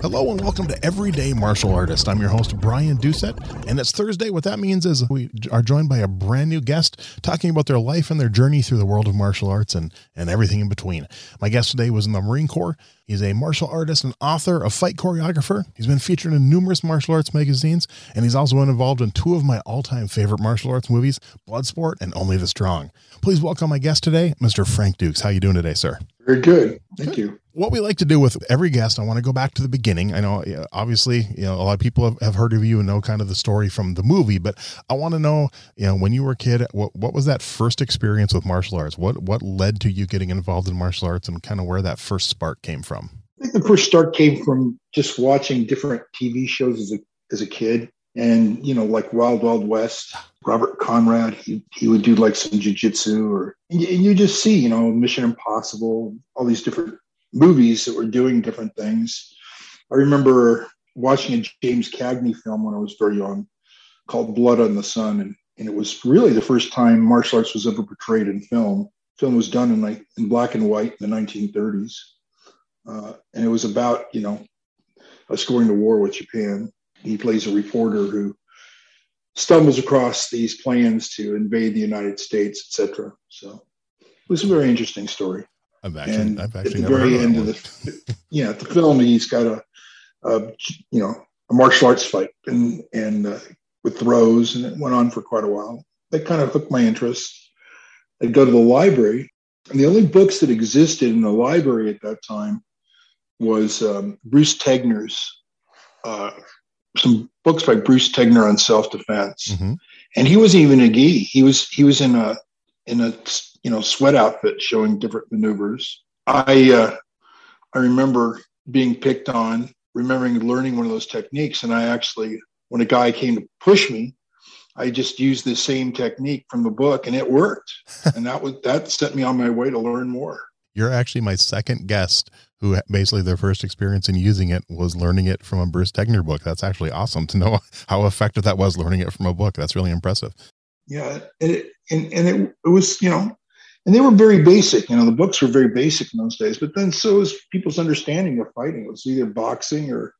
Hello and welcome to Everyday Martial Artist. I'm your host, Brian Doucette, and it's Thursday. What that means is we are joined by a brand new guest talking about their life and their journey through the world of martial arts and, and everything in between. My guest today was in the Marine Corps. He's a martial artist and author, a fight choreographer. He's been featured in numerous martial arts magazines, and he's also been involved in two of my all time favorite martial arts movies, Bloodsport and Only the Strong. Please welcome my guest today, Mr. Frank Dux. How you doing today, sir? Very good. Thank good. you what we like to do with every guest, I want to go back to the beginning. I know, obviously, you know, a lot of people have, have heard of you and know kind of the story from the movie, but I want to know, you know, when you were a kid, what, what was that first experience with martial arts? What, what led to you getting involved in martial arts and kind of where that first spark came from? I think the first start came from just watching different TV shows as a, as a kid. And, you know, like Wild Wild West, Robert Conrad, he, he would do like some jujitsu or, and you, you just see, you know, Mission Impossible, all these different movies that were doing different things. I remember watching a James Cagney film when I was very young called Blood on the Sun. And, and it was really the first time martial arts was ever portrayed in film. Film was done in like in black and white in the 1930s. Uh, and it was about, you know, us going to war with Japan. He plays a reporter who stumbles across these plans to invade the United States, etc. So it was a very interesting story. I've actually, and I've actually at the very end of the, yeah, at the film, he's got a, a, you know, a martial arts fight and and uh, with throws, and it went on for quite a while. That kind of hooked my interest. I'd go to the library, and the only books that existed in the library at that time was um, Bruce Tegner's uh, some books by Bruce Tegner on self defense, mm-hmm. and he wasn't even a gi. He was he was in a in a you know sweat outfit showing different maneuvers. I uh, I remember being picked on, remembering learning one of those techniques, and I actually when a guy came to push me, I just used the same technique from the book, and it worked, and that was that set me on my way to learn more. You're actually my second guest who basically their first experience in using it was learning it from a Bruce Tegner book. That's actually awesome to know how effective that was learning it from a book. That's really impressive. Yeah, and it, and, and it, it was you know and they were very basic. You know, the books were very basic in those days. But then so was people's understanding of fighting. It was either boxing or,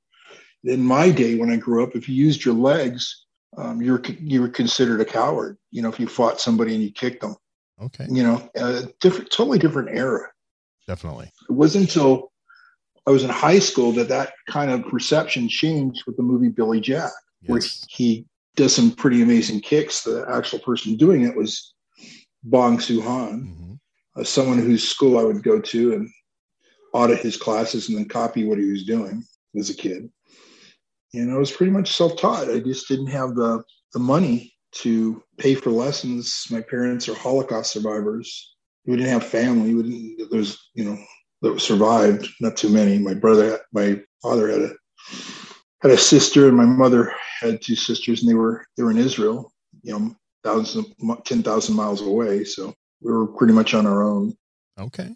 in my day when I grew up, if you used your legs, um, you were you were considered a coward. You know, if you fought somebody and you kicked them. Okay. You know, a different, totally different era. Definitely. It wasn't until I was in high school that that kind of perception changed with the movie Billy Jack, yes. where he does some pretty amazing kicks. The actual person doing it was Bong Soo Han, mm-hmm. uh, someone whose school I would go to and audit his classes and then copy what he was doing as a kid. And I was pretty much self-taught. I just didn't have the the money to pay for lessons. My parents are Holocaust survivors. We didn't have family. We didn't. There was, you know, that survived. Not too many. My brother, my father had a had a sister, and my mother had two sisters, and they were they were in Israel. You know, 10,000 miles away. So we were pretty much on our own. Okay.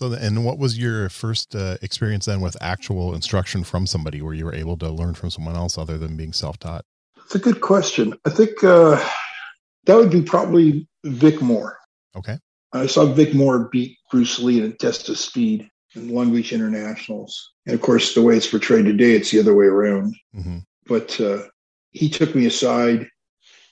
So, and what was your first uh, experience then with actual instruction from somebody where you were able to learn from someone else other than being self taught? It's a good question. I think uh, that would be probably Vic Moore. Okay. I saw Vic Moore beat Bruce Lee in a test of speed in Long Beach Internationals. And of course, the way it's portrayed today, it's the other way around. Mm-hmm. But uh, he took me aside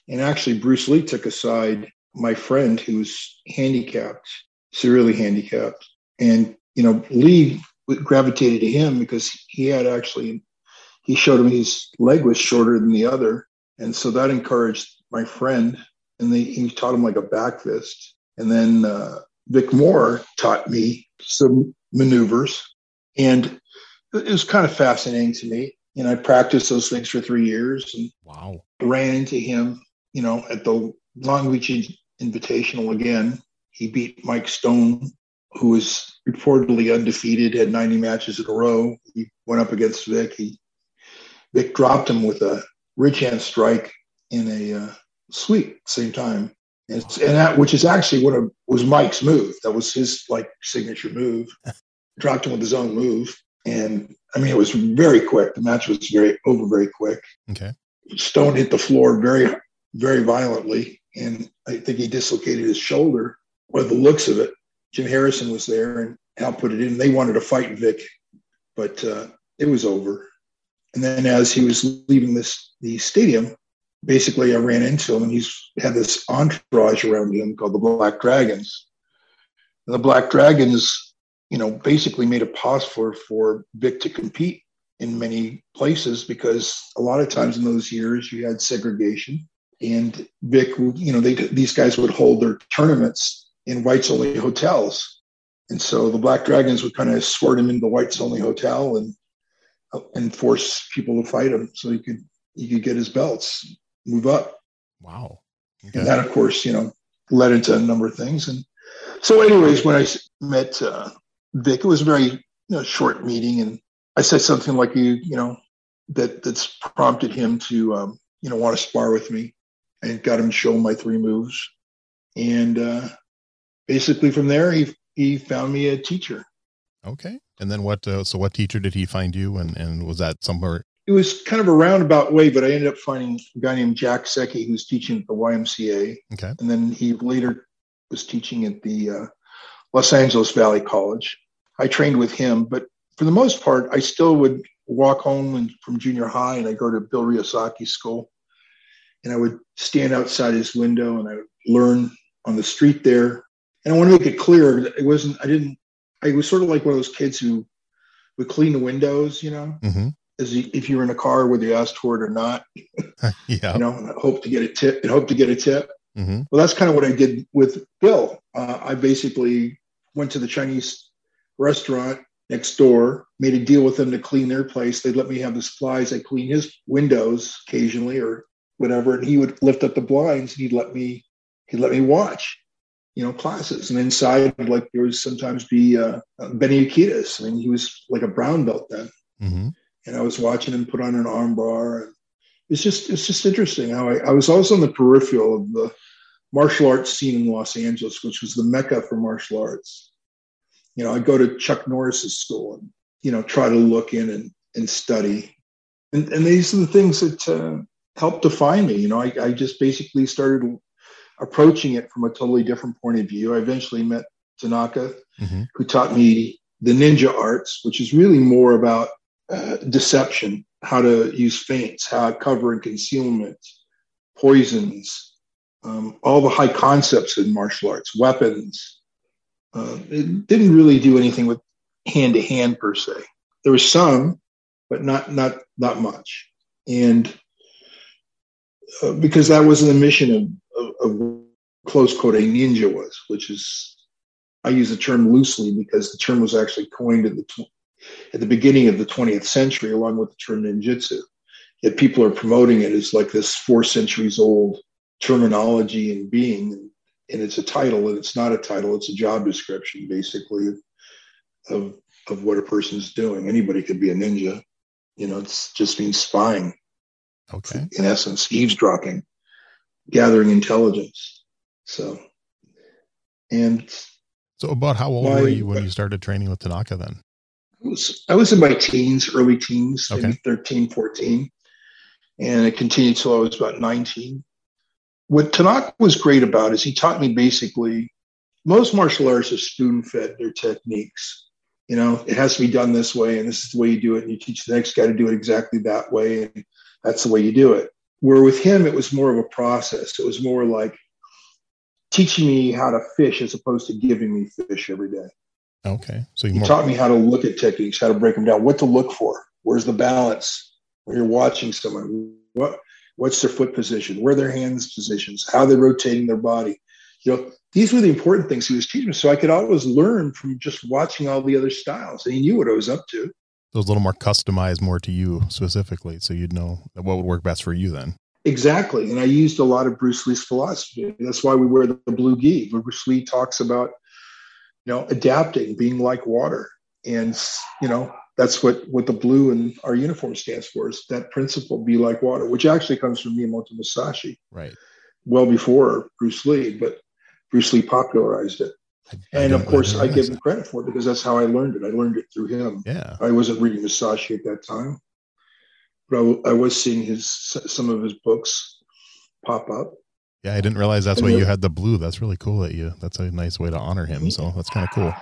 and actually, Bruce Lee took aside my friend who was handicapped, severely handicapped. And, you know, Lee gravitated to him because he had actually, he showed him his leg was shorter than the other. And so that encouraged my friend. And they, he taught him like a back fist. And then uh, Vic Moore taught me some maneuvers. And it was kind of fascinating to me. And I practiced those things for three years and wow. ran into him, you know, at the Long Beach Invitational again. He beat Mike Stone, who was reportedly undefeated, had 90 matches in a row. He went up against Vic. He Vic dropped him with a ridge hand strike in a uh, sweep same time. And, and that, which is actually what was Mike's move. That was his like signature move. Dropped him with his own move. And I mean, it was very quick. The match was very over very quick. Okay. Stone hit the floor very, very violently. And I think he dislocated his shoulder by the looks of it. Jim Harrison was there and Al put it in. They wanted to fight Vic, but uh, it was over. And then as he was leaving this the stadium, basically I ran into him and he's had this entourage around him called the Black Dragons. And the Black Dragons, you know, basically made it possible for Vic to compete in many places because a lot of times in those years you had segregation and Vic, you know, they, these guys would hold their tournaments in whites only hotels. And so the Black Dragons would kind of sort him into the whites only hotel and and force people to fight him so he could he could get his belts, move up. Wow. Okay. And that, of course, you know, led into a number of things. And so, anyways, when I met uh, Vic, it was a very you know, short meeting, and I said something like, "You, you know, that that's prompted him to, um, you know, want to spar with me, and got him to show my three moves, and uh, basically from there, he he found me a teacher. Okay. And then what? Uh, so what teacher did he find you? And and was that somewhere? It was kind of a roundabout way, but I ended up finding a guy named Jack Secchi who's teaching at the YMCA. Okay. And then he later was teaching at the uh, Los Angeles Valley College. I trained with him, but for the most part, I still would walk home and, from junior high, and I go to Bill Ryusaki's school, and I would stand outside his window and I would learn on the street there. And I want to make it clear, it wasn't. I didn't I was sort of like one of those kids who would clean the windows, you know, mm-hmm. as if you were in a car whether you asked for it or not. yeah. You know, and I hope to get a tip and hope to get a tip. Mm-hmm. Well, that's kind of what I did with Bill. Uh, I basically went to the Chinese restaurant next door, made a deal with them to clean their place. They'd let me have the supplies. I clean his windows occasionally or whatever, and he would lift up the blinds and he'd let me he'd let me watch you know, classes. And inside, like there would sometimes be uh, Benny Urquidez. I mean, he was like a brown belt then. Mm-hmm. And I was watching him put on an armbar. And it's just, it's just interesting how I, I was always on the peripheral of the martial arts scene in Los Angeles, which was the mecca for martial arts. You know, I go to Chuck Norris's school and, you know, try to look in and, and study. And, and these are the things that uh, helped define me. You know, I, I just basically started approaching it from a totally different point of view. I eventually met Tanaka, mm-hmm. who taught me the ninja arts, which is really more about uh, deception, how to use feints, how to cover and concealment, poisons, um, all the high concepts in martial arts, weapons. Uh, it didn't really do anything with hand to hand per se. There was some, but not not not much. And uh, because that was the mission of, of, of close quote a ninja was, which is I use the term loosely because the term was actually coined at the at the beginning of the 20th century, along with the term ninjutsu. Yet people are promoting it as like this four centuries old terminology and being, and, it's a title, and it's not a title; it's a job description, basically, of of what a person's doing. Anybody could be a ninja. You know, it's just means spying. Okay. In essence, eavesdropping, gathering intelligence. So, and so about how old my, were you when you started training with Tanaka then? I was, I was in my teens, early teens, okay. maybe 13, 14. And it continued till I was about 19. What Tanaka was great about is he taught me basically most martial arts are spoon fed their techniques. You know, it has to be done this way, and this is the way you do it. And you teach the next guy to do it exactly that way. And that's the way you do it. Where with him, it was more of a process. It was more like teaching me how to fish as opposed to giving me fish every day. Okay. So he more- taught me how to look at techniques, how to break them down, what to look for. Where's the balance when you're watching someone? What what's their foot position? Where their hands positions? How they're rotating their body. You know, these were the important things he was teaching me. So I could always learn from just watching all the other styles. And he knew what I was up to. So it was a little more customized more to you specifically. So you'd know what would work best for you then. Exactly. And I used a lot of Bruce Lee's philosophy. That's why we wear the blue gi. Bruce Lee talks about, you know, adapting, being like water. And, you know, that's what, what the blue in our uniform stands for is that principle, be like water, which actually comes from Miyamoto Musashi. Right. Well before Bruce Lee, but Bruce Lee popularized it. And of course, I, give him credit for it because that's how I learned it. I learned it through him. Yeah. I wasn't reading Musashi at that time but I, I was seeing his some of his books pop up. Yeah, I didn't realize that's and why you had the blue. That's really cool that you. That's a nice way to honor him. So that's kind of cool.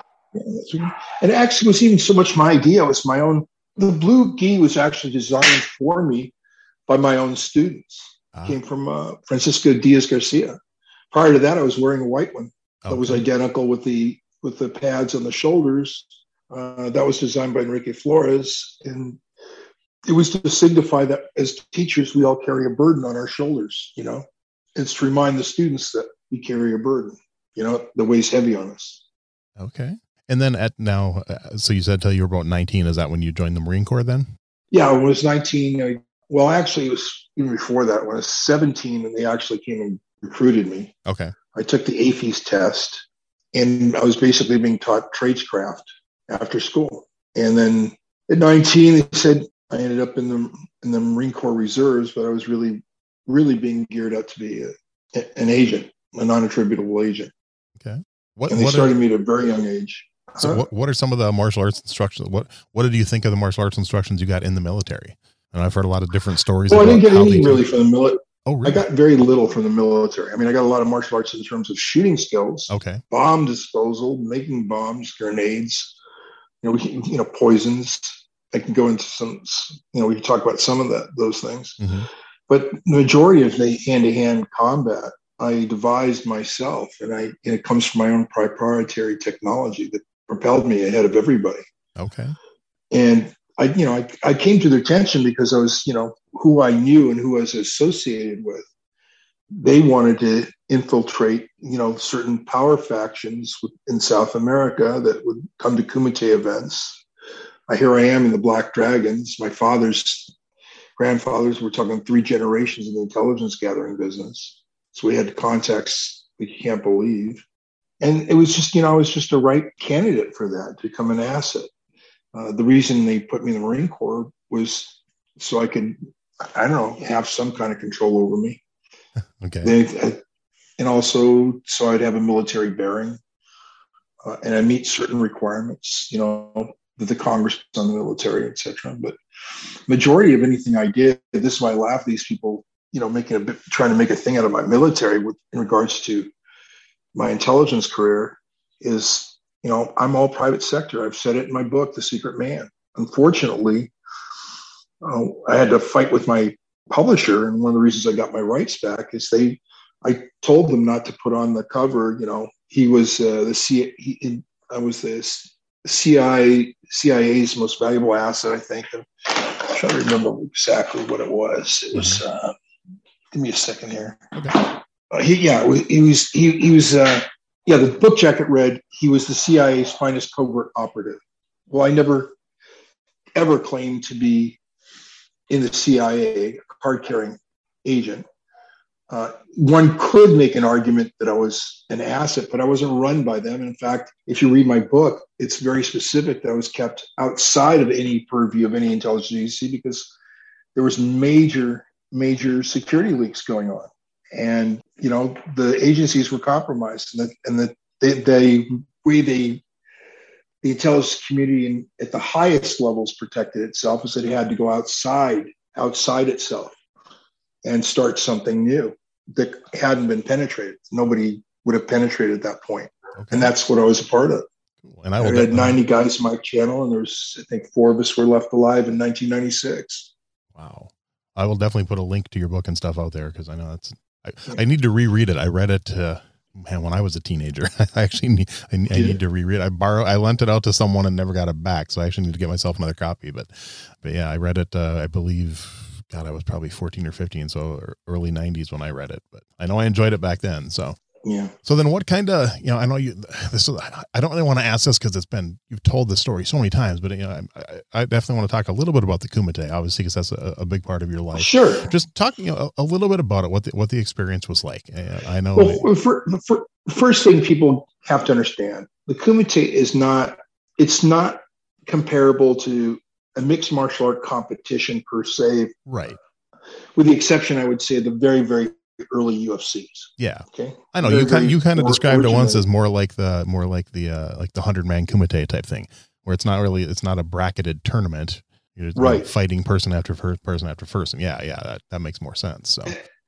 Yeah, and it actually was even so much my idea. It was my own. The blue gi was actually designed for me by my own students. Ah. Came from uh, Francisco Diaz Garcia. Prior to that, I was wearing a white one that okay. was identical with the with the pads on the shoulders. Uh, that was designed by Enrique Flores, and it was to signify that as teachers, we all carry a burden on our shoulders, you know. It's to remind the students that we carry a burden, you know, the weighs heavy on us. Okay. And then at now, uh, so you said till you were about 19. Is that when you joined the Marine Corps then? Yeah, I was 19. I, well, actually, it was even before that. When I was 17, and they actually came and recruited me. Okay. I took the AAFES test, and I was basically being taught tradecraft after school. And then at 19, they said, I ended up in the in the Marine Corps Reserves, but I was really really being geared up to be a, an agent, a non-attributable agent. Okay. What, and they what started are, me at a very young age. So, what, what are some of the martial arts instructions? What what did you think of the martial arts instructions you got in the military? And I've heard a lot of different stories. Well, I didn't get anything really from the military. Oh, really? I got very little from the military. I mean, I got a lot of martial arts in terms of shooting skills, okay, bomb disposal, making bombs, grenades, you know, we, you know, poisons, I can go into some, you know, we can talk about some of that, those things. Mm-hmm. But the majority of the hand to hand combat, I devised myself, and I and it comes from my own proprietary technology that propelled me ahead of everybody. Okay. And I, you know, I, I came to their attention because I was, you know, who I knew and who I was associated with. They wanted to infiltrate, you know, certain power factions in South America that would come to Kumite events uh, here I am in the Black Dragons. My father's grandfathers were talking three generations in the intelligence gathering business. So we had contacts that you can't believe. And it was just, you know, I was just a right candidate for that to become an asset. Uh, the reason they put me in the Marine Corps was so I could, I don't know, have some kind of control over me. okay. They, and also so I'd have a military bearing. Uh, and I meet certain requirements, you know, that the Congress on the military, etc. But majority of anything I did, this is why I laugh. These people, you know, making a bit, trying to make a thing out of my military with in regards to my intelligence career is, you know, I'm all private sector. I've said it in my book, The Secret Man. Unfortunately, uh, I had to fight with my publisher, and one of the reasons I got my rights back is they, I told them not to put on the cover. You know, he was uh, the C. He, I was this CIA CIA's most valuable asset, I think. I'm trying to remember exactly what it was. It was. Mm-hmm. Uh, give me a second here. Okay. Uh, he, yeah, he was. He, he was. Yeah, the book jacket read he was the CIA's finest covert operative. Well, I never ever claimed to be in the CIA, a card carrying agent. Uh, one could make an argument that I was an asset, but I wasn't run by them. In fact, if you read my book, it's very specific that I was kept outside of any purview of any intelligence agency because there was major, major security leaks going on, and you know the agencies were compromised, and the, and the they, they way they the intelligence community in, at the highest levels protected itself is that it had to go outside outside itself and start something new that hadn't been penetrated. Nobody would have penetrated at that point. Okay. And that's what I was a part of. And I, I had 90 guys on my channel, and there's, I think, four of us were left alive in 1996. Wow. I will definitely put a link to your book and stuff out there because I know that's, I, I, need to reread it. I read it, uh, man, when I was a teenager. I actually need, I, I need to reread. I borrow, I lent it out to someone and never got it back. So I actually need to get myself another copy. But, but yeah, I read it, uh, I believe God, I was probably 14 or 15, so early 90s when I read it. But I know I enjoyed it back then. So Yeah. So then, what kind of you know? I know you. This is. I don't really want to ask this because it's been you've told this story so many times, but you know, I, I definitely want to talk a little bit about the Kumite, obviously, because that's a, a, big part of your life. Sure. Just talking you know, a, a, little bit about it, what the, what the experience was like. I know. Well, for, for, first thing people have to understand, the Kumite is not. It's not comparable to a mixed martial art competition per se. Right. With the exception, I would say, the very, very early UFCs. Yeah. Okay. I know very, you kind you kind of described it once as more like the more like the uh like the hundred man kumite type thing, where it's not really it's not a bracketed tournament. You're right. fighting person after person after person. Yeah, yeah, that, that makes more sense. So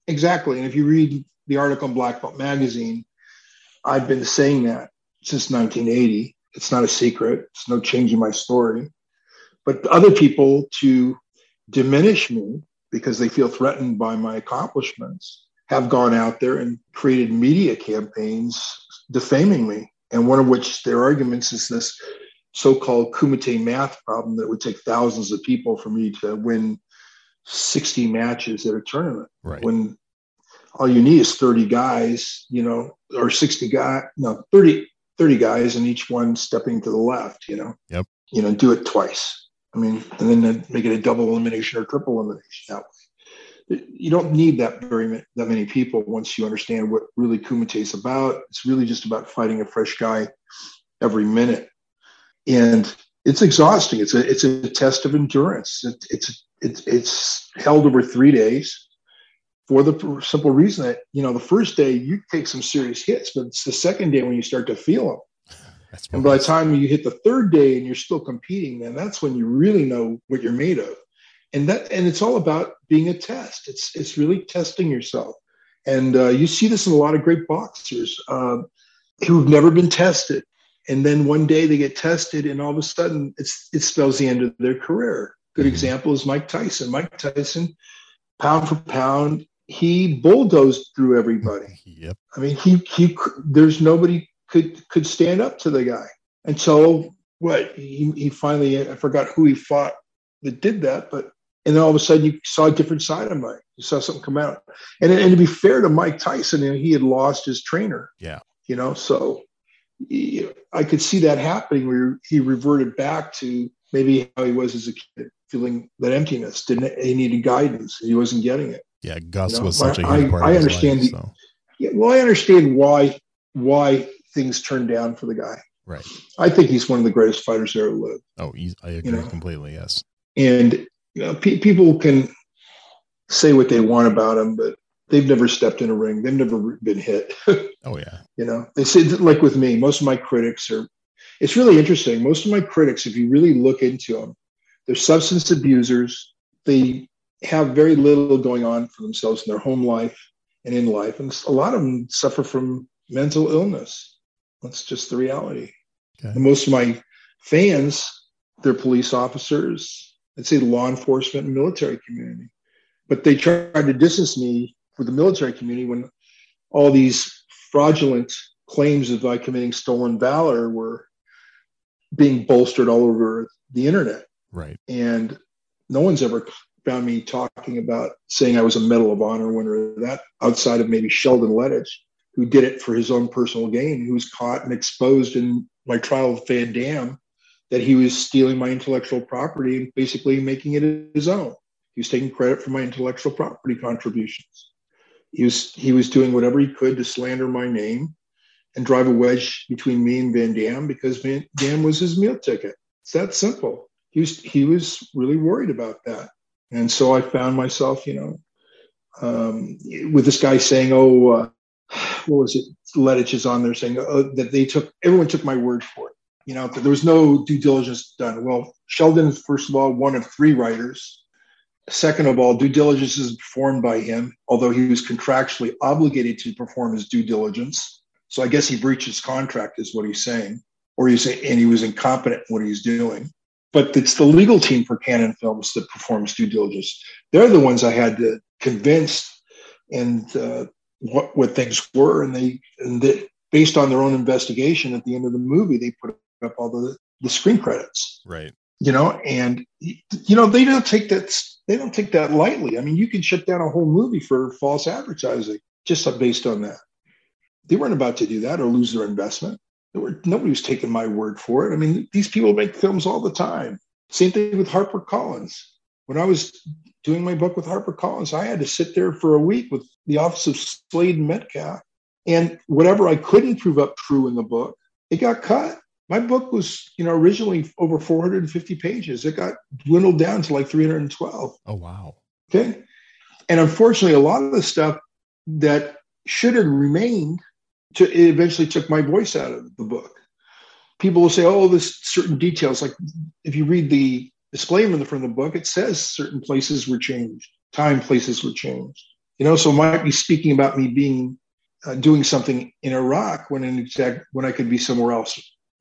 exactly. And if you read the article in Black Belt magazine, I've been saying that since 1980. It's not a secret. It's no change in my story. But other people to diminish me because they feel threatened by my accomplishments have gone out there and created media campaigns defaming me. And one of which their arguments is this so-called Kumite math problem that would take thousands of people for me to win 60 matches at a tournament. Right. When all you need is 30 guys, you know, or 60 guys, no, 30, 30 guys and each one stepping to the left, you know. Yep. You know, do it twice. I mean, and then make it a double elimination or triple elimination that way. You don't need that very that many people once you understand what really Kumite is about. It's really just about fighting a fresh guy every minute, and it's exhausting. It's a it's a test of endurance. It, it's it's it's held over three days for the simple reason that you know the first day you take some serious hits, but it's the second day when you start to feel them That's and by the time you hit the third day and you're still competing, then that's when you really know what you're made of. And that and it's all about being a test. It's it's really testing yourself. And uh, you see this in a lot of great boxers uh, who've never been tested, and then one day they get tested, and all of a sudden it's it spells the end of their career. Good mm-hmm. example is Mike Tyson. Mike Tyson, pound for pound, he bulldozed through everybody. Yep. I mean, he he. There's nobody could could stand up to the guy until what he, he finally I forgot who he fought that did that, but and then all of a sudden you saw a different side of Mike. You saw something come out, and and to be fair to Mike Tyson, you know, he had lost his trainer. Yeah, you know, so he, I could see that happening where he reverted back to maybe how he was as a kid, feeling that emptiness. Didn't he needed guidance? He wasn't getting it. Yeah, Cus you know? was such a huge I, part. I understand life, the. So. Yeah, well, I understand why why things turned down for the guy. Right. I think he's one of the greatest fighters there ever lived. Oh, I agree you know? completely. Yes. And you know, pe- people can say what they want about him, but they've never stepped in a ring. They've never been hit. oh yeah. You know, they say like with me, most of my critics are. It's really interesting. Most of my critics, if you really look into them, they're substance abusers. They have very little going on for themselves in their home life and in life, and a lot of them suffer from mental illness that's just the reality. Okay. most of my fans, they're police officers, I'd say law enforcement and military community. But they tried to distance me with the military community when all these fraudulent claims of my committing stolen valor were being bolstered all over the internet. Right. And no one's ever found me talking about saying I was a Medal of Honor winner. That outside of maybe Sheldon Lettich, who did it for his own personal gain, who was caught and exposed in my trial of Van Damme that he was stealing my intellectual property and basically making it his own. He was taking credit for my intellectual property contributions. He was he was doing whatever he could to slander my name and drive a wedge between me and Van Damme because Van Damme was his meal ticket. It's that simple. He was he was really worried about that, and so I found myself, you know, um, with this guy saying, "Oh, uh, what was it? Lettich is on there saying uh, that they took everyone took my word for it. You know, there was no due diligence done. Well, Sheldon is first of all one of three writers. Second of all, due diligence is performed by him, although he was contractually obligated to perform his due diligence. So I guess he breached his contract, is what he's saying, or he's saying, and he was incompetent in what he's doing. But it's the legal team for Cannon Films that performs due diligence. They're the ones I had to convince and uh, what what things were, and they and they, based on their own investigation at the end of the movie, they put up all the the screen credits. Right. You know, and you know they don't take that they don't take that lightly. I mean, you can shut down a whole movie for false advertising just based on that. they weren't about to do that or lose their investment. Were, nobody was taking my word for it. I mean, these people make films all the time. Same thing with Harper Collins. When I was doing my book with Harper Collins, I had to sit there for a week with the office of Slade and Metcalf. And whatever I couldn't prove up true in the book, it got cut. My book was, you know, originally over 450 pages. It got dwindled down to like 312. Oh, wow. Okay. And unfortunately, a lot of the stuff that should have remained to, it eventually took my voice out of the book. People will say, oh, this certain details. Like if you read the disclaimer in the front of the book, it says certain places were changed, time, places were changed. You know, so might be speaking about me being uh, doing something in Iraq when in exact when I could be somewhere else,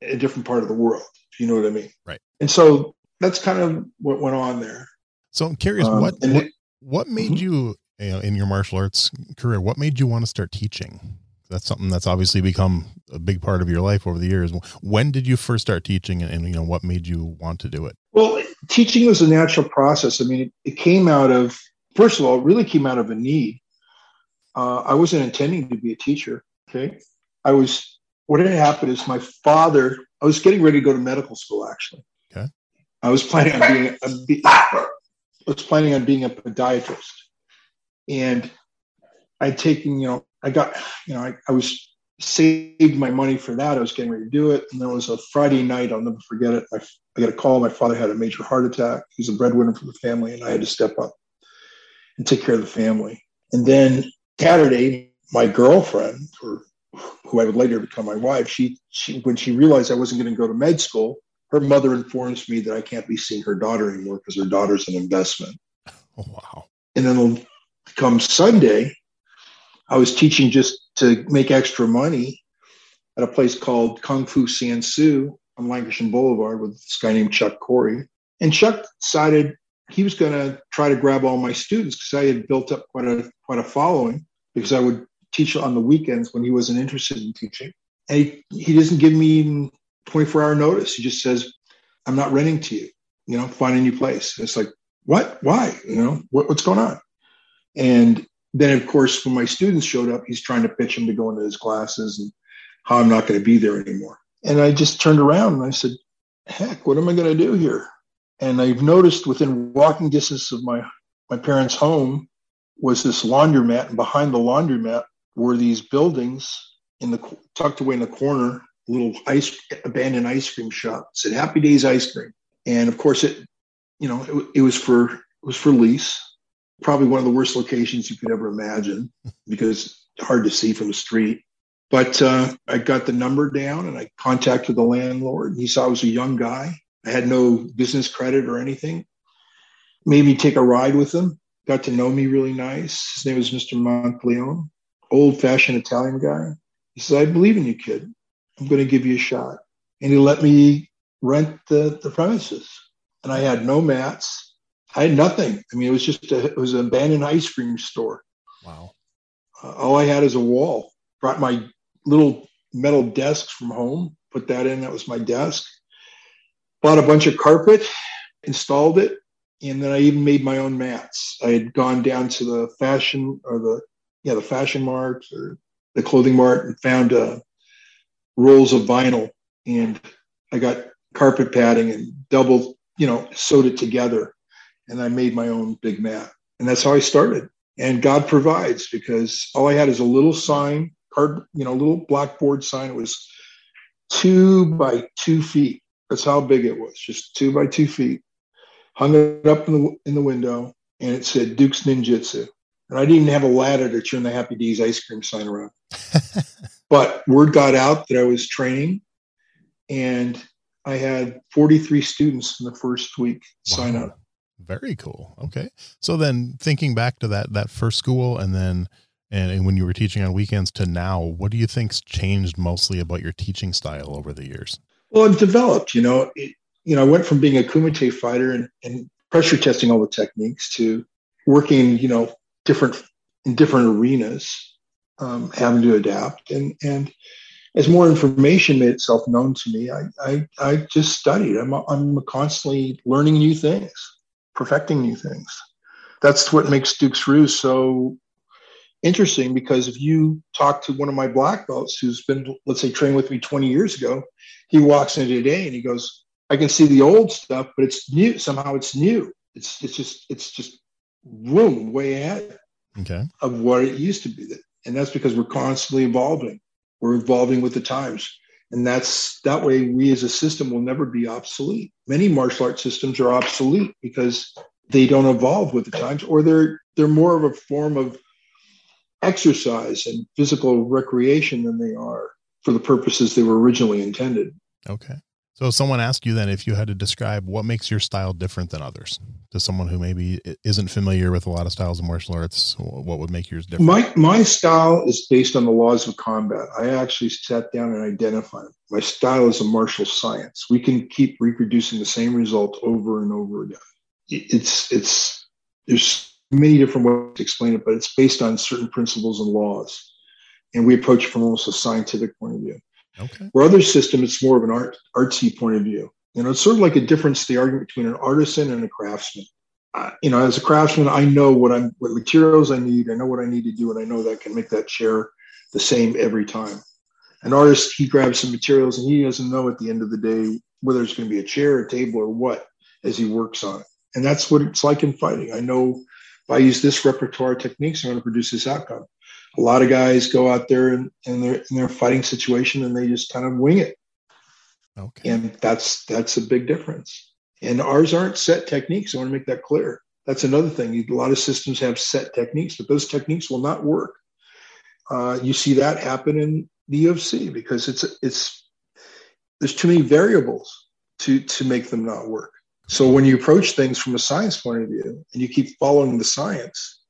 a different part of the world. You know what I mean? Right. And so that's kind of what went on there. So I'm curious, um, what, what what made mm-hmm. you, you know, in your martial arts career, what made you want to start teaching? That's something that's obviously become a big part of your life over the years. When did you first start teaching, and, and you know what made you want to do it? Well, teaching was a natural process. I mean, it, it came out of first of all, it really came out of a need. Uh, I wasn't intending to be a teacher. Okay, I was. What had happened is my father. I was getting ready to go to medical school. Actually, okay. I was planning on being. a, be, I was planning on being a podiatrist, and I'd taken. You know, I got. You know, I, I was saved my money for that. I was getting ready to do it, and there was a Friday night. I'll never forget it. I, I got a call. My father had a major heart attack. He's a breadwinner for the family, and I had to step up and take care of the family. And then Saturday, my girlfriend, or who I would later become my wife, she, she when she realized I wasn't going to go to med school, her mother informs me that I can't be seeing her daughter anymore because her daughter's an investment. Oh, wow. And then come Sunday, I was teaching just to make extra money at a place called Kung Fu Sansu on Lankershim Boulevard with this guy named Chuck Corey. And Chuck decided he was going to try to grab all my students because I had built up quite a quite a following because I would teach on the weekends when he wasn't interested in teaching. And he, he doesn't give me 24 hour notice. He just says, I'm not renting to you, you know, find a new place. And it's like, what? Why? You know, what, what's going on? And then, of course, when my students showed up, he's trying to pitch them to go into his classes and how I'm not going to be there anymore. And I just turned around and I said, heck, what am I going to do here? And I've noticed within walking distance of my, my parents' home was this laundromat. And behind the laundromat were these buildings in the tucked away in the corner, little ice abandoned ice cream shop. It said Happy Days Ice Cream. And of course it, you know, it, it was for it was for lease. Probably one of the worst locations you could ever imagine because hard to see from the street. But uh, I got the number down and I contacted the landlord. He saw I was a young guy I had no business credit or anything. Made me take a ride with him. Got to know me really nice. His name was Mr. Monteleone, old fashioned Italian guy. He says, I believe in you, kid. I'm going to give you a shot. And he let me rent the, the premises. And I had no mats. I had nothing. I mean, it was just a, it was an abandoned ice cream store. Wow. Uh, all I had is a wall. Brought my little metal desks from home, put that in. That was my desk bought a bunch of carpet, installed it, and then I even made my own mats. I had gone down to the fashion or the yeah the fashion mart or the clothing mart and found uh, rolls of vinyl, and I got carpet padding and double you know sewed it together, and I made my own big mat, and that's how I started. And God provides because all I had is a little sign, card, you know, little blackboard sign. It was two by two feet that's how big it was, just two by two feet. Hung it up in the in the window, and it said Dux Ninjutsu. And I didn't even have a ladder to turn the Happy Days ice cream sign around. but word got out that I was training, and I had 43 students in the first week wow. sign up. Very cool. Okay. So then thinking back to that that first school and then and, and, when you were teaching on weekends to now, what do you think's changed mostly about your teaching style over the years? Well, I've developed, you know, it, you know, I went from being a kumite fighter and, and pressure testing all the techniques to working, you know, different in different arenas, um, having to adapt. And and as more information made itself known to me, I I, I just studied. I'm I'm constantly learning new things, perfecting new things. That's what makes Dux Ryu's so interesting because if you talk to one of my black belts who's been, let's say, trained with me 20 years ago, he walks in today and he goes, I can see the old stuff, but it's new. Somehow it's new. It's it's just it's just room way ahead okay. of what it used to be. And that's because we're constantly evolving. We're evolving with the times. And that's that way we as a system will never be obsolete. Many martial arts systems are obsolete because they don't evolve with the times or they're they're more of a form of exercise and physical recreation than they are for the purposes they were originally intended. Okay. So someone asked you then if you had to describe what makes your style different than others to someone who maybe isn't familiar with a lot of styles of martial arts, what would make yours different? My my style is based on the laws of combat. I actually sat down and identified them. My style is a martial science. We can keep reproducing the same result over and over again. It's it's there's many different ways to explain it, but it's based on certain principles and laws. And we approach it from almost a scientific point of view. Okay. Where other system, it's more of an art artsy point of view. You know, it's sort of like a difference, the argument between an artisan and a craftsman. Uh, you know, as a craftsman, I know what I'm, what materials I need. I know what I need to do, and I know that I can make that chair the same every time. An artist, he grabs some materials, and he doesn't know at the end of the day whether it's going to be a chair, a table, or what as he works on it. And that's what it's like in fighting. I know if I use this repertoire techniques, I'm going to produce this outcome a lot of guys go out there and in their in their fighting situation and they just kind of wing it. Okay. And that's that's a big difference. And ours aren't set techniques. I want to make that clear. That's another thing. A lot of systems have set techniques, but those techniques will not work. Uh, you see that happen in the UFC because it's it's there's too many variables to to make them not work. So when you approach things from a science point of view and you keep following the science,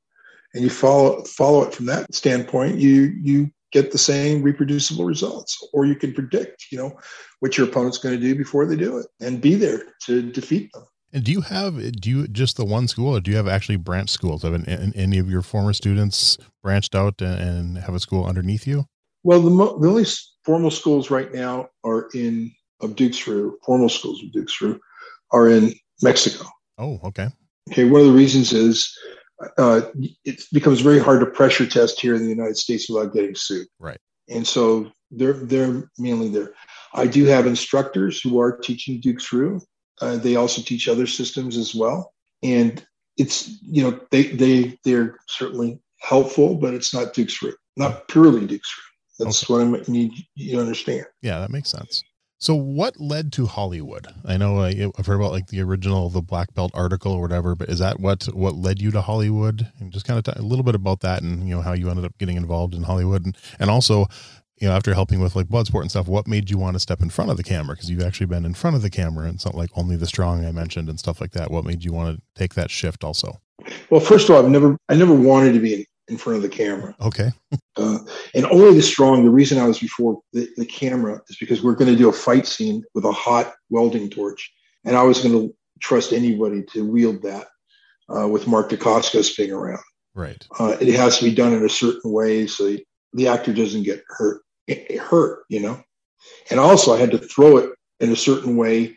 and you follow follow it from that standpoint, you you get the same reproducible results. Or you can predict, you know, what your opponent's going to do before they do it and be there to defeat them. And do you have do you just the one school, or do you have actually branch schools? Have any of your former students branched out and have a school underneath you? Well, the, mo- the only formal schools right now are in of Dux Ryu. Formal schools of Dux Ryu are in Mexico. Oh, okay. Okay. One of the reasons is uh, it becomes very hard to pressure test here in the United States without getting sued. Right. And so they're they're mainly there. I do have instructors who are teaching Dux Ryu. Uh, they also teach other systems as well, and it's you know they they they're certainly helpful, but it's not Dux Ryu, not purely Dux Ryu. That's okay. what I need you to understand. Yeah, that makes sense. So, what led to Hollywood? I know I, have heard about like the original the Black Belt article or whatever, but is that what what led you to Hollywood? And just kind of a little bit about that, and you know how you ended up getting involved in Hollywood, and and also, you know, after helping with like Bloodsport and stuff, what made you want to step in front of the camera? Because you've actually been in front of the camera, and it's not like only the strong I mentioned and stuff like that. What made you want to take that shift also? Well, first of all, I've never I never wanted to be in front of the camera. Okay. uh, and only the strong, the reason I was before the, the camera is because we're going to do a fight scene with a hot welding torch. And I was going to trust anybody to wield that uh, with Mark Dacascos being around. Right. Uh, it has to be done in a certain way so the actor doesn't get hurt, hurt, you know? And also I had to throw it in a certain way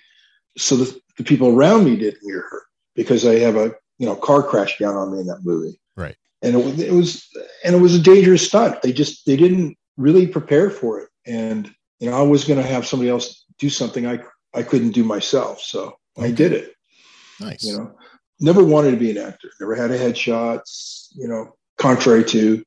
so that the people around me didn't get hurt because I have a, you know, car crash down on me in that movie and it, it was and it was a dangerous stunt. They just they didn't really prepare for it, and you know I was going to have somebody else do something I I couldn't do myself, so okay. I did it. Nice. You know, never wanted to be an actor. Never had a headshot. You know, contrary to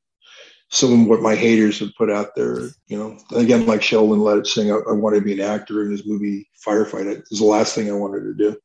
some of what my haters have put out there. You know, again, like Sheldon Lettich saying, I, I wanted to be an actor in his movie Firefight. It was the last thing I wanted to do.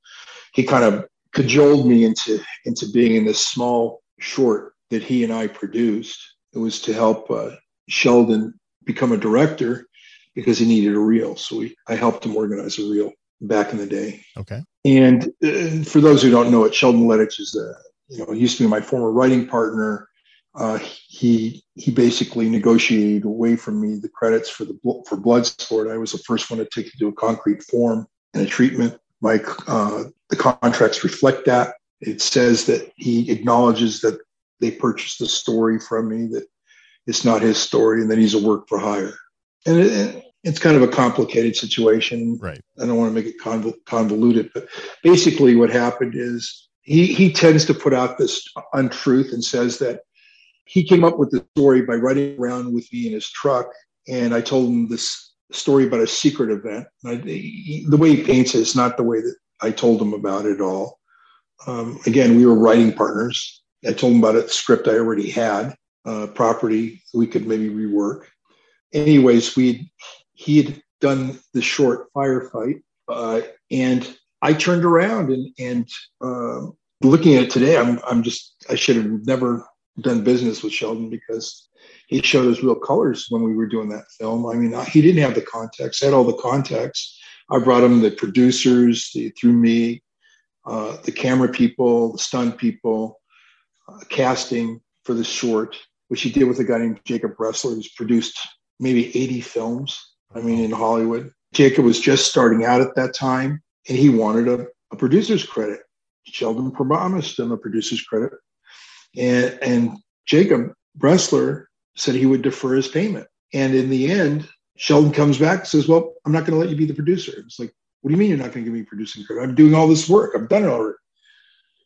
He kind of cajoled me into into being in this small short that he and I produced. It was to help uh, Sheldon become a director because he needed a reel. So we, I helped him organize a reel back in the day. Okay. And uh, for those who don't know it, Sheldon Lettich is a, you know, he used to be my former writing partner. Uh, he he basically negotiated away from me the credits for the for Bloodsport. I was the first one to take it to a concrete form and a treatment. My uh, the contracts reflect that. It says that he acknowledges that they purchased the story from me that it's not his story and that he's a work for hire. And it, it's kind of a complicated situation. Right. I don't want to make it convol- convoluted, but basically what happened is he, he tends to put out this untruth and says that he came up with the story by riding around with me in his truck, and I told him this story about a secret event. I, he, the way he paints it is not the way that I told him about it all. Um, again, we were writing partners. I told him about a script I already had, uh, property we could maybe rework. Anyways, we he had done the short firefight, uh, and I turned around and and uh, looking at it today, I'm I'm just I should have never done business with Sheldon because he showed his real colors when we were doing that film. I mean, he didn't have the context; I had all the context. I brought him the producers the, through me, uh, the camera people, the stunt people, casting for the short, which he did with a guy named Jacob Bressler, who's produced maybe 80 films. I mean, in Hollywood. Jacob was just starting out at that time, and he wanted a, a producer's credit. Sheldon promised him a producer's credit, and and Jacob Bressler said he would defer his payment. And in the end, Sheldon comes back and says, Well, I'm not going to let you be the producer. It's like, What do you mean you're not going to give me producing credit? I'm doing all this work. I've done it already.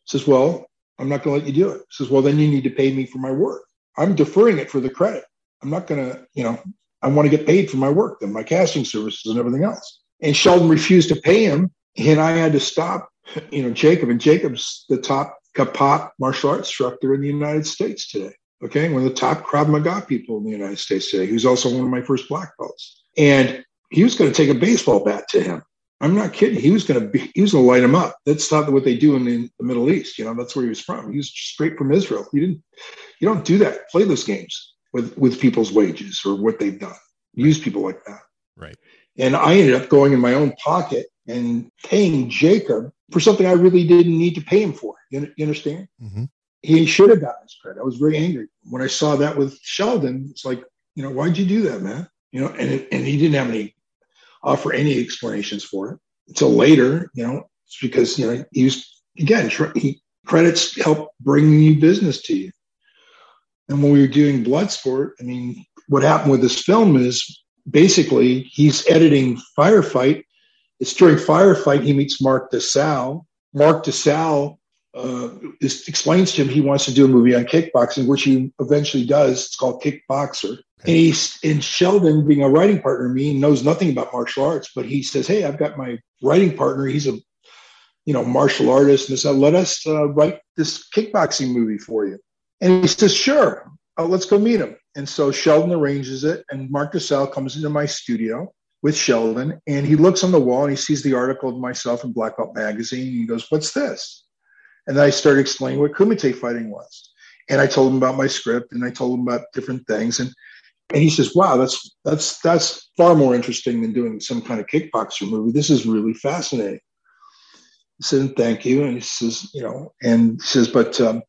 Says, Well, I'm not going to let you do it. He says, Well, then you need to pay me for my work. I'm deferring it for the credit. I'm not going to, you know, I want to get paid for my work, then my casting services and everything else. And Sheldon refused to pay him. And I had to stop, you know, Jacob. And Jacob's the top Kapat martial arts instructor in the United States today. Okay, one of the top Krav Maga people in the United States today. Who's also one of my first black belts. And he was going to take a baseball bat to him. I'm not kidding. He was going to be, he was going to light him up. That's not what they do in the, the Middle East. You know, that's where he was from. He was straight from Israel. You didn't, you don't do that. Play those games with with people's wages or what they've done. Use people like that. Right. And I ended up going in my own pocket and paying Jacob for something I really didn't need to pay him for. You, you understand? Mm-hmm. He should have gotten his credit. I was very angry when I saw that with Sheldon. It's like, you know, why'd you do that, man? You know, and it, and he didn't have any offer any explanations for it until later. You know, it's because you know he was again he credits help bring new business to you. And when we were doing Bloodsport, I mean, what happened with this film is basically he's editing Firefight. It's during Firefight he meets Mark DiSalle. Mark DiSalle uh, is, explains to him he wants to do a movie on kickboxing, which he eventually does. It's called Kickboxer. And he's in Sheldon, being a writing partner, me knows nothing about martial arts, but he says, "Hey, I've got my writing partner. He's a you know martial artist, and said, let us uh, write this kickboxing movie for you." And he says, "Sure, uh, let's go meet him." And so Sheldon arranges it, and Mark DiSalle comes into my studio with Sheldon, and he looks on the wall and he sees the article of myself in Black Belt magazine. And he goes, "What's this?" And then I started explaining what Kumite fighting was, and I told him about my script, and I told him about different things, and and he says, "Wow, that's that's that's far more interesting than doing some kind of kickboxer movie. This is really fascinating." I said, "Thank you," and he says, "You know," and he says, "But um,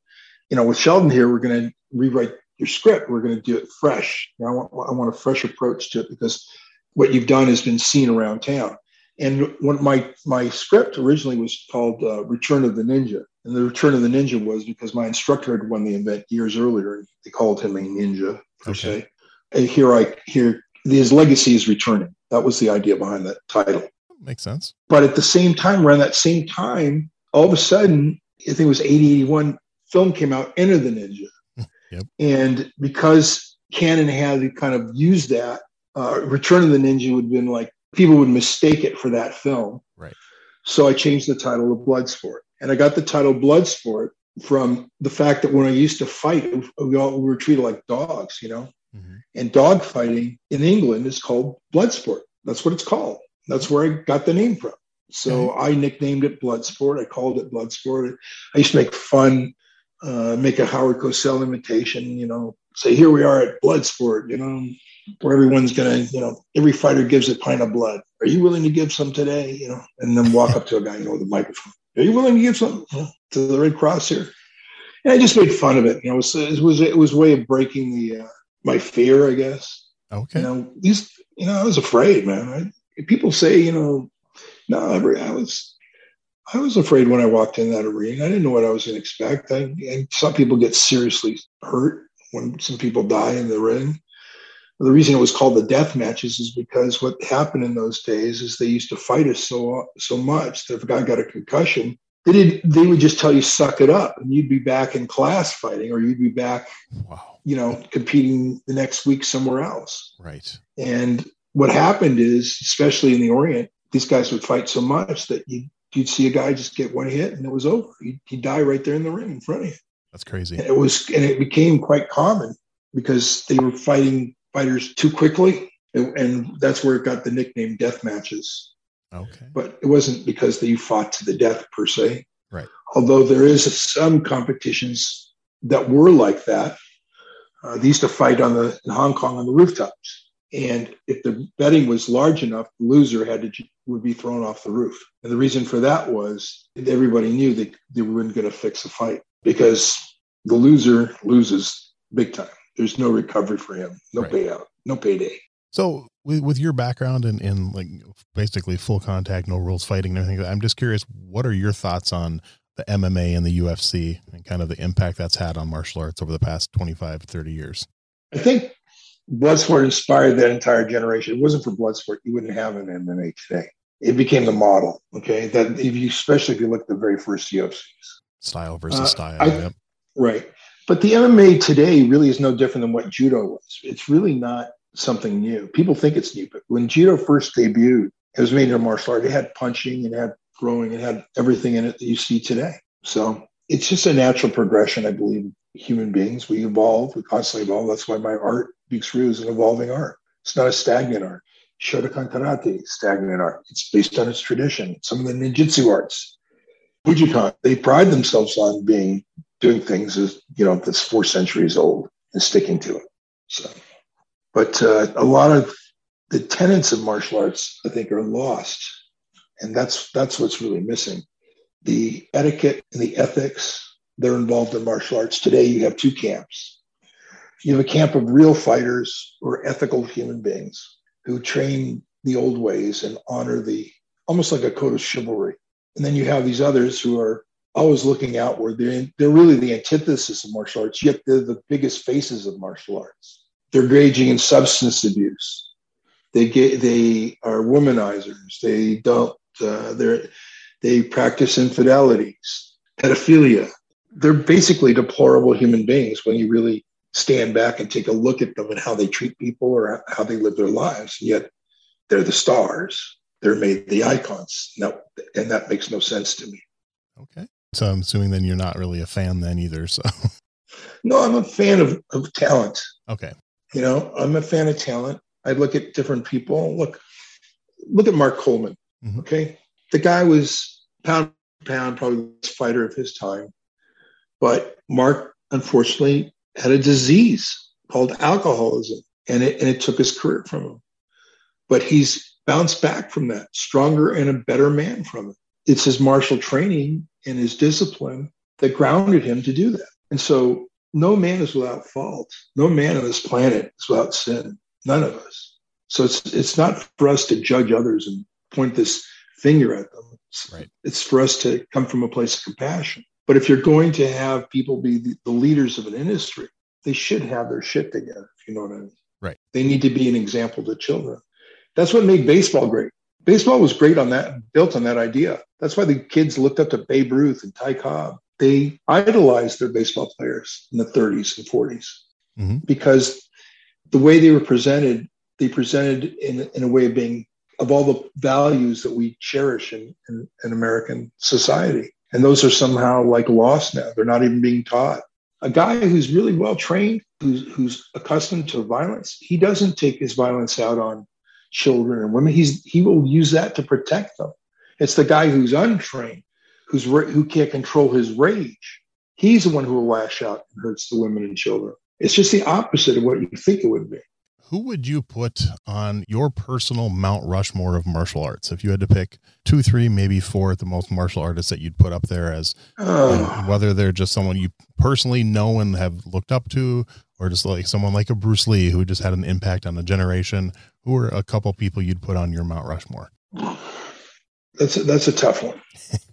you know, with Sheldon here, we're going to rewrite your script. We're going to do it fresh. I want I want a fresh approach to it because what you've done has been seen around town." And when my my script originally was called uh, Return of the Ninja, and the Return of the Ninja was because my instructor had won the event years earlier. They called him a ninja per okay. se. And here I here his legacy is returning. That was the idea behind that title. Makes sense. But at the same time, around that same time, all of a sudden, I think it was 80, 81, film came out, Enter the Ninja. Yep. And because Cannon had kind of used that, uh, Return of the Ninja would have been like people would mistake it for that film. Right. So I changed the title of Bloodsport. And I got the title Bloodsport from the fact that when I used to fight, we, all, we were treated like dogs, you know? Mm-hmm. And dog fighting in England is called Bloodsport. That's what it's called. That's where I got the name from. So I nicknamed it Bloodsport. I called it Bloodsport. I used to make fun, uh, make a Howard Cosell imitation, you know, say, here we are at Bloodsport, you know, where everyone's gonna, you know, every fighter gives a pint of blood. Are you willing to give some today? You know, and then walk up to a guy, you know, with a microphone. Are you willing to give some you know, to the Red Cross here? And I just made fun of it. You know, it was it was, it was a way of breaking the uh, my fear, I guess. Okay. You know, these, you know, I was afraid, man. I, people say, you know, no, every I was I was afraid when I walked in that arena. I didn't know what I was going to expect. I, I some people get seriously hurt when some people die in the ring the reason it was called the death matches is because what happened in those days is they used to fight us so so much that if a guy got a concussion, they did they would just tell you suck it up and you'd be back in class fighting or you'd be back wow. you know competing the next week somewhere else. Right. And what happened is especially in the orient these guys would fight so much that you you'd see a guy just get one hit and it was over. He'd, he'd die right there in the ring in front of you. That's crazy. And it was and it became quite common because they were fighting fighters too quickly and, and that's where it got the nickname death matches Okay. But it wasn't because they fought to the death per se. Right. Although there is some competitions that were like that. Uh, they used to fight on the in Hong Kong on the rooftops, and if the betting was large enough, the loser had to would be thrown off the roof. And the reason for that was everybody knew that they weren't going to fix a fight because the loser loses big time. There's no recovery for him, no right. payout, no payday. So with, with your background in, in like basically full contact, no rules fighting and everything, I'm just curious, what are your thoughts on the MMA and the UFC and kind of the impact that's had on martial arts over the past 25, 30 years? I think Bloodsport inspired that entire generation. It wasn't for Bloodsport, you wouldn't have an MMA today. It became the model. Okay. That if you, especially if you look at the very first UFCs. Style versus uh, style. I, yep. Right. But the MMA today really is no different than what judo was. It's really not something new. People think it's new, but when judo first debuted, it was made in martial art. It had punching, it had throwing, it had everything in it that you see today. So it's just a natural progression, I believe. Human beings, we evolve, we constantly evolve. That's why my art, Dux Ryu, is an evolving art. It's not a stagnant art. Shotokan Karate, stagnant art. It's based on its tradition. Some of the ninjutsu arts, Bujinkan, they pride themselves on being doing things as you know that's four centuries old and sticking to it. So but uh, a lot of the tenets of martial arts, I think, are lost, and that's that's what's really missing. The etiquette and the ethics they're involved in martial arts today. You have two camps. You have a camp of real fighters or ethical human beings who train the old ways and honor the almost like a code of chivalry. And then you have these others who are always looking outward. They're, they're really the antithesis of martial arts, yet they're the biggest faces of martial arts they're engaging in substance abuse. They get they are womanizers. They don't. Uh, they they practice infidelities, pedophilia. They're basically deplorable human beings when you really stand back and take a look at them and how they treat people or how they live their lives. Yet they're the stars. They're made the icons. No, and that makes no sense to me. Okay. So I'm assuming then you're not really a fan then either. So no, I'm a fan of, of talent. Okay. You know, I'm a fan of talent. I look at different people. Look, look at Mark Coleman. Mm-hmm. Okay, the guy was pound pound probably the best fighter of his time, but Mark unfortunately had a disease called alcoholism, and it and it took his career from him. But he's bounced back from that, stronger and a better man from it. It's his martial training and his discipline that grounded him to do that. And so no man is without fault. No man on this planet is without sin. None of us. So it's it's not for us to judge others and point this finger at them. It's, right. it's for us to come from a place of compassion. But if you're going to have people be the, the leaders of an industry, they should have their shit together, if you know what I mean. Right. They need to be an example to children. That's what made baseball great. Baseball was great on that, built on that idea. That's why the kids looked up to Babe Ruth and Ty Cobb they idolized their baseball players in the 30s and 40s mm-hmm. because the way they were presented, they presented in, in a way of being of all the values that we cherish in, in, in American society. And those are somehow like lost now. They're not even being taught. A guy who's really well trained, who's, who's accustomed to violence, he doesn't take his violence out on children and women. He's, he will use that to protect them. It's the guy who's untrained who's who can't control his rage. He's the one who will lash out and hurts the women and children. It's just the opposite of what you think it would be. Who would you put on your personal Mount Rushmore of martial arts? If you had to pick two, three, maybe four at the most martial artists that you'd put up there as uh, whether they're just someone you personally know and have looked up to, or just like someone like a Bruce Lee who just had an impact on a generation, who are a couple people you'd put on your Mount Rushmore? That's a, that's a tough one.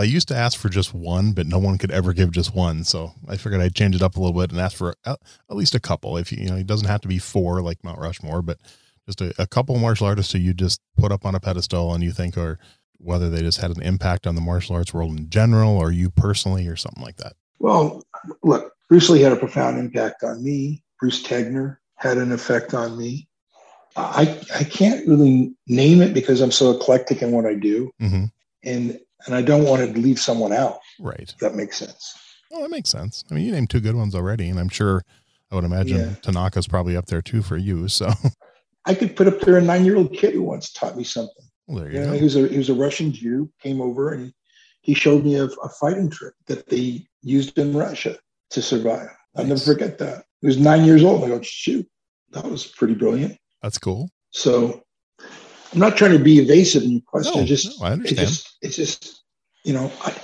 Well, I used to ask for just one, but no one could ever give just one. So I figured I'd change it up a little bit and ask for at, least a couple. If you, you know, it doesn't have to be four like Mount Rushmore, but just a, a couple martial artists who you just put up on a pedestal and you think are whether they just had an impact on the martial arts world in general, or you personally, or something like that? Well, look, Bruce Lee had a profound impact on me. Bruce Tegner had an effect on me. I I can't really name it because I'm so eclectic in what I do, mm-hmm. and and I don't want to leave someone out. Right. that makes sense. Well, that makes sense. I mean, you named two good ones already, and I'm sure I would imagine Yeah. Tanaka's probably up there too for you. So I could put up there a nine year old kid who once taught me something. well, there You you know, go. he was a he was a Russian Jew, came over and he showed me a, a fighting trick that they used in Russia to survive. I'll never forget that. He was nine years old. I go, shoot, that was pretty brilliant. That's cool. So I'm not trying to be evasive in your question. No, just no, I it's understand. just it's just you know, I,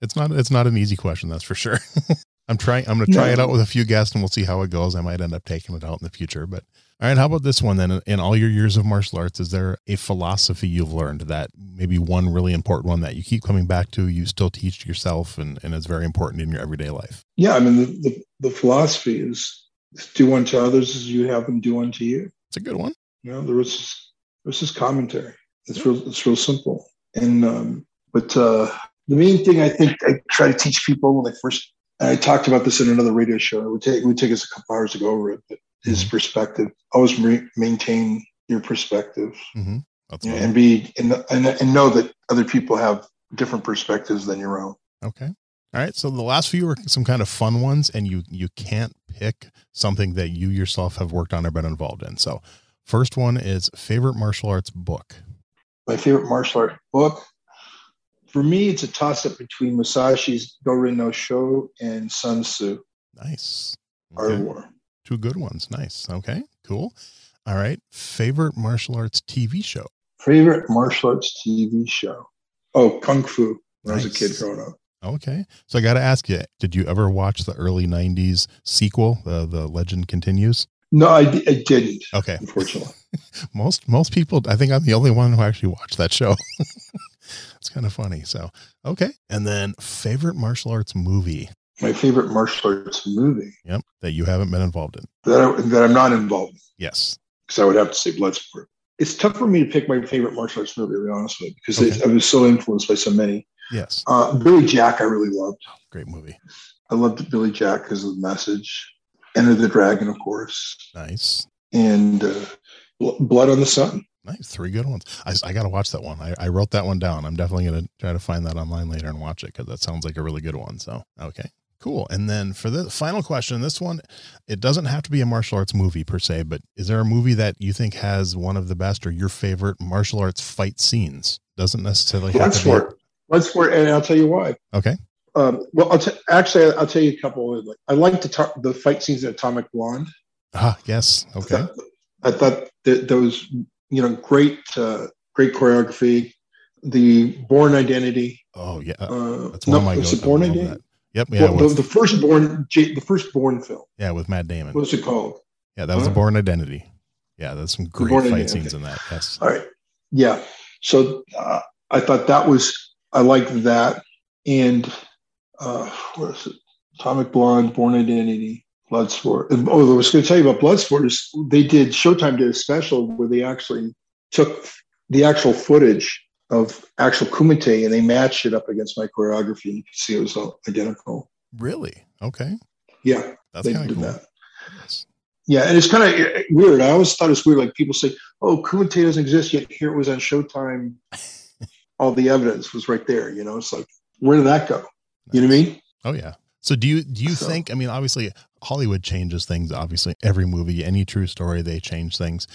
It's not it's not an easy question, that's for sure. I'm trying I'm gonna try it out with a few guests and we'll see how it goes. I might end up taking it out in the future. But all right, how about this one then? In- all your years of martial arts, is there a philosophy you've learned that maybe one really important one that you keep coming back to, you still teach yourself and, and is very important in your everyday life? yeah, I mean the, the, the philosophy is, is do unto others as you have them do unto you. It's a good one. You know, there was this, there was commentary. It's real it's real simple. And um, but uh, the main thing I think I try to teach people when they first and I talked about this in another radio show. It would take it would take us a couple hours to go over it, but is perspective. Always re- maintain your perspective Mm-hmm. That's you know, and be and, and and know that other people have different perspectives than your own. Okay. All right. So the last few are some kind of fun ones, and you you can't pick something that you yourself have worked on or been involved in. So first one is favorite martial arts book. My favorite martial art book. For me, it's a toss up between Musashi's Gorin no Sho and Sun Tzu, Nice. Art Okay. War. Two good ones. Nice. Okay. Cool. All right. Favorite martial arts TV show. Favorite martial arts TV show? Oh, Kung Fu. When I was a kid growing up. Okay. So I got to ask you, did you ever watch the early 90s sequel, the, the Legend Continues? No, I, I didn't, Okay. unfortunately. Most most people, I think I'm the only one who actually watched that show. it's kind of funny. So, okay. And then favorite martial arts movie. My favorite martial arts movie Yep. That you haven't been involved in. that, I, that I'm not involved in, Yes. because I would have to say Bloodsport. It's tough for me to pick my favorite martial arts movie, to be honest with you, because Okay. I was so influenced by so many. Yes. Uh, Billy Jack, I really loved. Great movie. I loved Billy Jack because of the message. Enter the Dragon, of course, Nice. and uh, Blood on the Sun. Nice. Three good ones. I, I got to watch that one. I, I wrote that one down. I'm definitely going to try to find that online later and watch it because that sounds like a really good one. So, okay. Cool. And then for the final question, this one, it doesn't have to be a martial arts movie per se, but is there a movie that you think has one of the best or your favorite martial arts fight scenes? Doesn't necessarily have to be. Bloodsport. Bloodsport, and I'll tell you why. Okay. Um, well, I'll t- actually, I'll tell you a couple. Of, like, I like the to- the fight scenes in Atomic Blonde. Ah, yes. I Okay. thought, I thought that those, you know, great, uh, great choreography. The Bourne Identity. Oh, yeah. Uh, That's one of my was goes. it Bourne Identity? that. Yep. Yeah. Well, the, with, the first Bourne, the first Bourne film. yeah. With Matt Damon. What's it called? Yeah. That was Huh? Bourne Identity. Yeah. There's some great fight Identity, scenes okay. in that. Yes. All right. Yeah. So uh, I thought that was I liked that, and uh, what is it? Atomic Blonde, Bourne Identity, Bloodsport. Oh, I was going to tell you about Bloodsport. Is they did Showtime did a special where they actually took the actual footage of actual Kumite and they matched it up against my choreography. And You can see it was all identical. Really? Okay. Yeah, That's they kind did of cool. that. Yes. Yeah, and it's kind of weird. I always thought it's weird. Like people say, "Oh, Kumite doesn't exist yet." Here it was on Showtime. All the evidence was right there. You know, it's like, where did that go? You know what I mean? Oh yeah. So do you do you So- think? I mean, obviously Hollywood changes things. Obviously, every movie, any true story, they change things.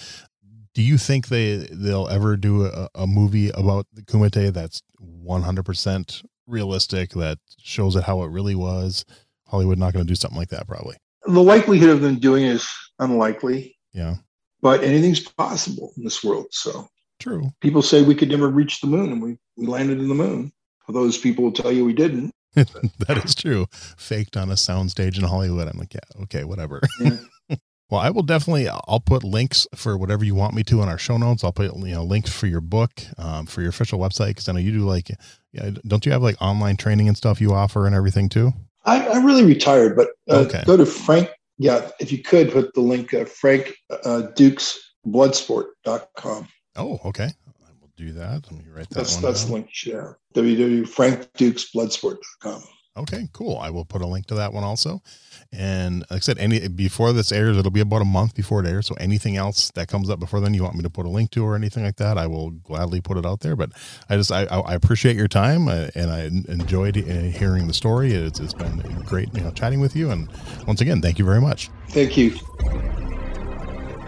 Do you think they they'll ever do a, a movie about the Kumite that's one hundred percent realistic that shows it how it really was? Hollywood not going to do something like that, probably. The likelihood of them doing it is unlikely, Yeah, but anything's possible in this world. So true. people say we could never reach the moon, and we we landed in the moon. Those people will tell you we didn't. that is true. Faked on a soundstage in Hollywood. I'm like, yeah, okay, whatever. Yeah. well, I will definitely. I'll put links for whatever you want me to in our show notes. I'll put you know links for your book, um, for your official website because I know you do like, yeah, don't you have like online training and stuff you offer and everything too? I, I'm really retired, but uh, Okay. go to Frank. Yeah, if you could put the link, uh, Frank uh, Dux Bloodsport.com. Oh, okay. Do that. Let me write that. That's one that's down. the link. Yeah, www.frankduxbloodsport.com. Okay, cool. I will put a link to that one also. And like I said, any before this airs, it'll be about a month before it airs. So anything else that comes up before then, you want me to put a link to or anything like that, I will gladly put it out there. But I just I, I appreciate your time uh, and I enjoyed uh, hearing the story. It's, it's been great, you know, chatting with you. And once again, thank you very much. Thank you.